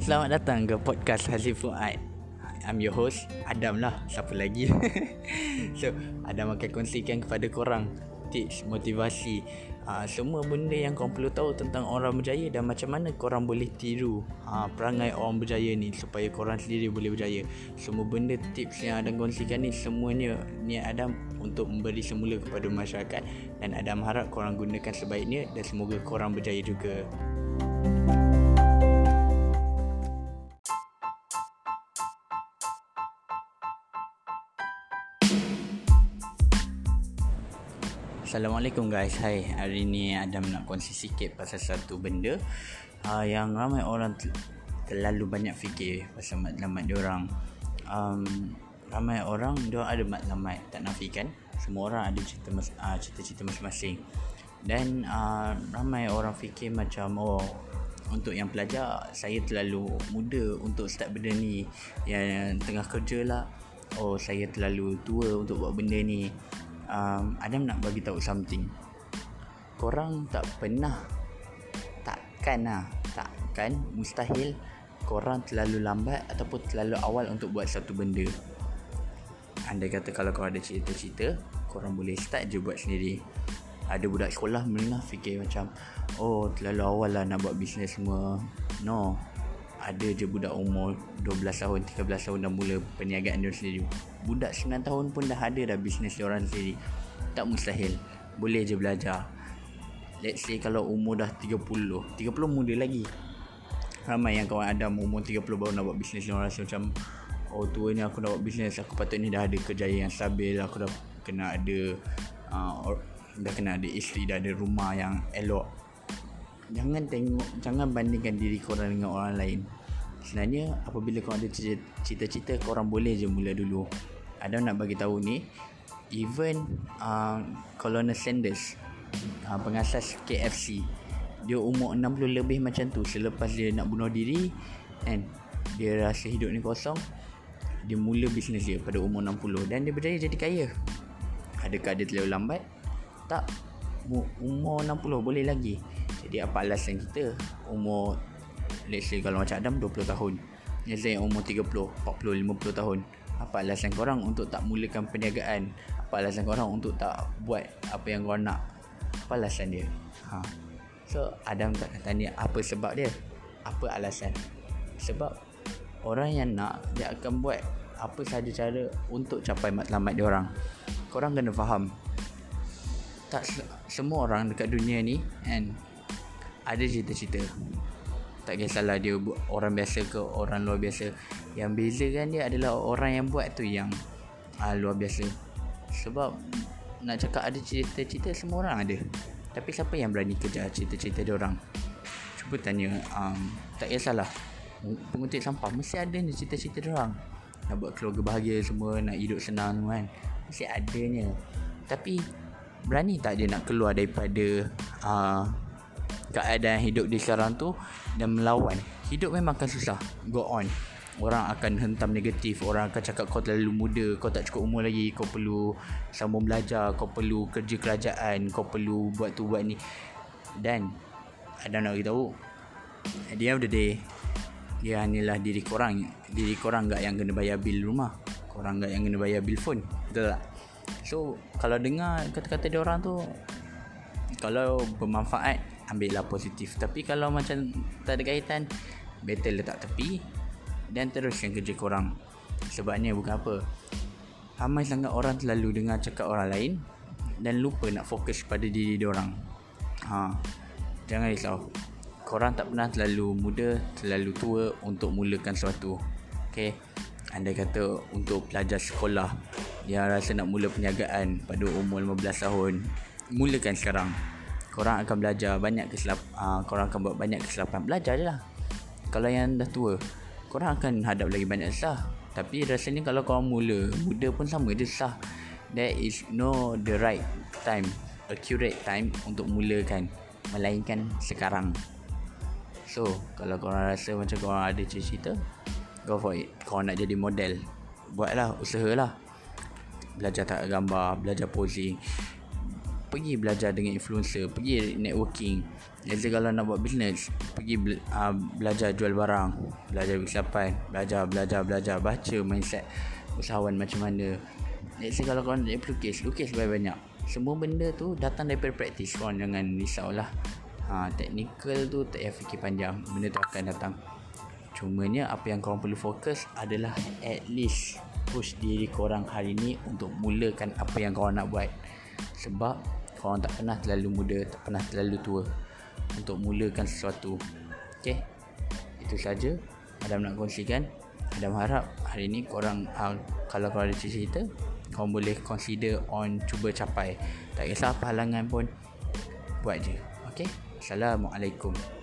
Selamat datang ke podcast Hazif Fuad. I'm your host Adam lah. Siapa lagi? So Adam akan kongsikan kepada korang Tips, motivasi uh, Semua benda yang korang perlu tahu Tentang orang berjaya Dan macam mana korang boleh tiru uh, Perangai orang berjaya ni Supaya korang sendiri boleh berjaya. Semua benda tips yang Adam kongsikan ni Semuanya Niat Adam Untuk memberi semula kepada masyarakat Dan Adam harap korang gunakan sebaiknya Dan semoga korang berjaya juga Assalamualaikum guys. Hai Hari ni Adam nak kongsi sikit Pasal satu benda uh, Yang ramai orang Terlalu banyak fikir Pasal matlamat diorang um, Ramai orang Diorang ada matlamat Tak nafikan Semua orang ada cerita mas- uh, Cerita-cerita masing-masing. Dan uh, Ramai orang fikir macam Oh untuk yang pelajar Saya terlalu muda Untuk start benda ni. Yang tengah kerja lah. Oh saya terlalu tua Untuk buat benda ni um, Adam nak bagi tahu something. Korang tak pernah takkan lah takkan mustahil korang terlalu lambat ataupun terlalu awal untuk buat satu benda. Anda kata kalau korang ada cerita-cerita korang boleh start je buat sendiri. Ada budak sekolah menengah fikir macam oh terlalu awal lah nak buat bisnes semua. No ada je budak umur 12 tahun 13 tahun dah mula perniagaan dia sendiri. Budak 9 tahun pun dah ada dah bisnes dia orang sendiri. Tak mustahil. Boleh je belajar. Let's say kalau umur dah 30 30 muda lagi. Ramai yang kawan Adam umur 30 baru nak buat bisnes dia orang rasa macam oh tua ni aku nak buat bisnes aku patutnya dah ada kerjaya yang stabil aku dah kena ada uh, dah kena ada isteri dah ada rumah yang elok jangan tengok jangan bandingkan diri korang dengan orang lain. Sebenarnya apabila korang ada cita-cita korang boleh je mula dulu. Ada nak bagi tahu ni even uh, Colonel Sanders uh, pengasas KFC dia umur 60 lebih macam tu. Selepas dia nak bunuh diri and dia rasa hidup ni kosong dia mula bisnes dia pada umur 60 dan dia berjaya jadi kaya. Adakah dia terlalu lambat? Tak. Umur 60 boleh lagi jadi apa alasan kita? Umur let's say kalau macam Adam 20 tahun. Let's say umur 30 40 50 tahun. Apa alasan korang untuk tak mulakan perniagaan? Apa alasan korang untuk tak buat apa yang korang nak? Apa alasan dia? Ha. so Adam tak tanya apa sebab dia. Apa alasan? Sebab orang yang nak dia akan buat apa sahaja cara untuk capai matlamat dia orang. Korang kena faham. Tak semua orang dekat dunia ni and ada cita-cita tak kisahlah dia orang biasa ke orang luar biasa. Yang bezakan dia adalah orang yang buat tu yang uh, luar biasa. Sebab nak cakap ada cita-cita semua orang ada. Tapi siapa yang berani kejar cita-cita dia orang? Cuba tanya um, tak kisahlah. Pengutip sampah mesti ada ni cita-cita dia orang. Nak buat keluarga bahagia semua nak hidup senang kan. Mesti adanya tapi berani tak dia nak keluar daripada uh, keadaan hidup dia sekarang tu dan melawan. Hidup memang akan susah. Go on. Orang akan hentam negatif. Orang akan cakap kau terlalu muda kau tak cukup umur lagi kau perlu sambung belajar kau perlu kerja kerajaan kau perlu buat tu buat ni. Dan ada nak beritahu at the end of the day dia hanyalah diri korang. Diri korang enggak yang kena bayar bil rumah. Korang enggak yang kena bayar bil phone. Betul tak? So kalau dengar kata-kata dia orang tu kalau bermanfaat ambil lah positif. Tapi kalau macam tak ada kaitan better letak tepi dan teruskan kerja korang. Sebabnya bukan apa ramai sangat orang terlalu dengar cakap orang lain dan lupa nak fokus pada diri diorang ha, jangan risau. Korang tak pernah terlalu muda terlalu tua untuk mulakan sesuatu. Okay? anda kata untuk pelajar sekolah yang rasa nak mula perniagaan pada umur 15 tahun mulakan sekarang korang akan belajar banyak kesilapan uh, korang akan buat banyak kesilapan. Belajar je lah. Kalau yang dah tua korang akan hadap lagi banyak sah. Tapi rasanya kalau korang mula muda pun sama je sah. There is no the right time accurate time untuk mulakan melainkan sekarang. So kalau korang rasa macam korang ada cita-cita go for it. Korang nak jadi model buatlah usahalah. Belajar tak gambar belajar posing pergi belajar dengan influencer pergi networking. Say kalau nak buat business pergi uh, belajar jual barang belajar kesilapan belajar belajar belajar baca mindset usahawan macam mana. Let's say kalau korang nak lukis lukis banyak-banyak. Semua benda tu datang daripada praktis korang jangan risaulah ha, technical tu tak payah fikir panjang. Benda tu akan datang. Cumanya apa yang korang perlu fokus adalah at least push diri korang hari ni untuk mulakan apa yang korang nak buat. Sebab korang tak pernah terlalu muda tak pernah terlalu tua untuk mulakan sesuatu. Okay Itu saja. Adam nak kongsikan? Adam harap hari ni korang uh, Kalau korang ada cerita Korang boleh consider on cuba capai. Tak kisah apa halangan pun Buat je. Okay Assalamualaikum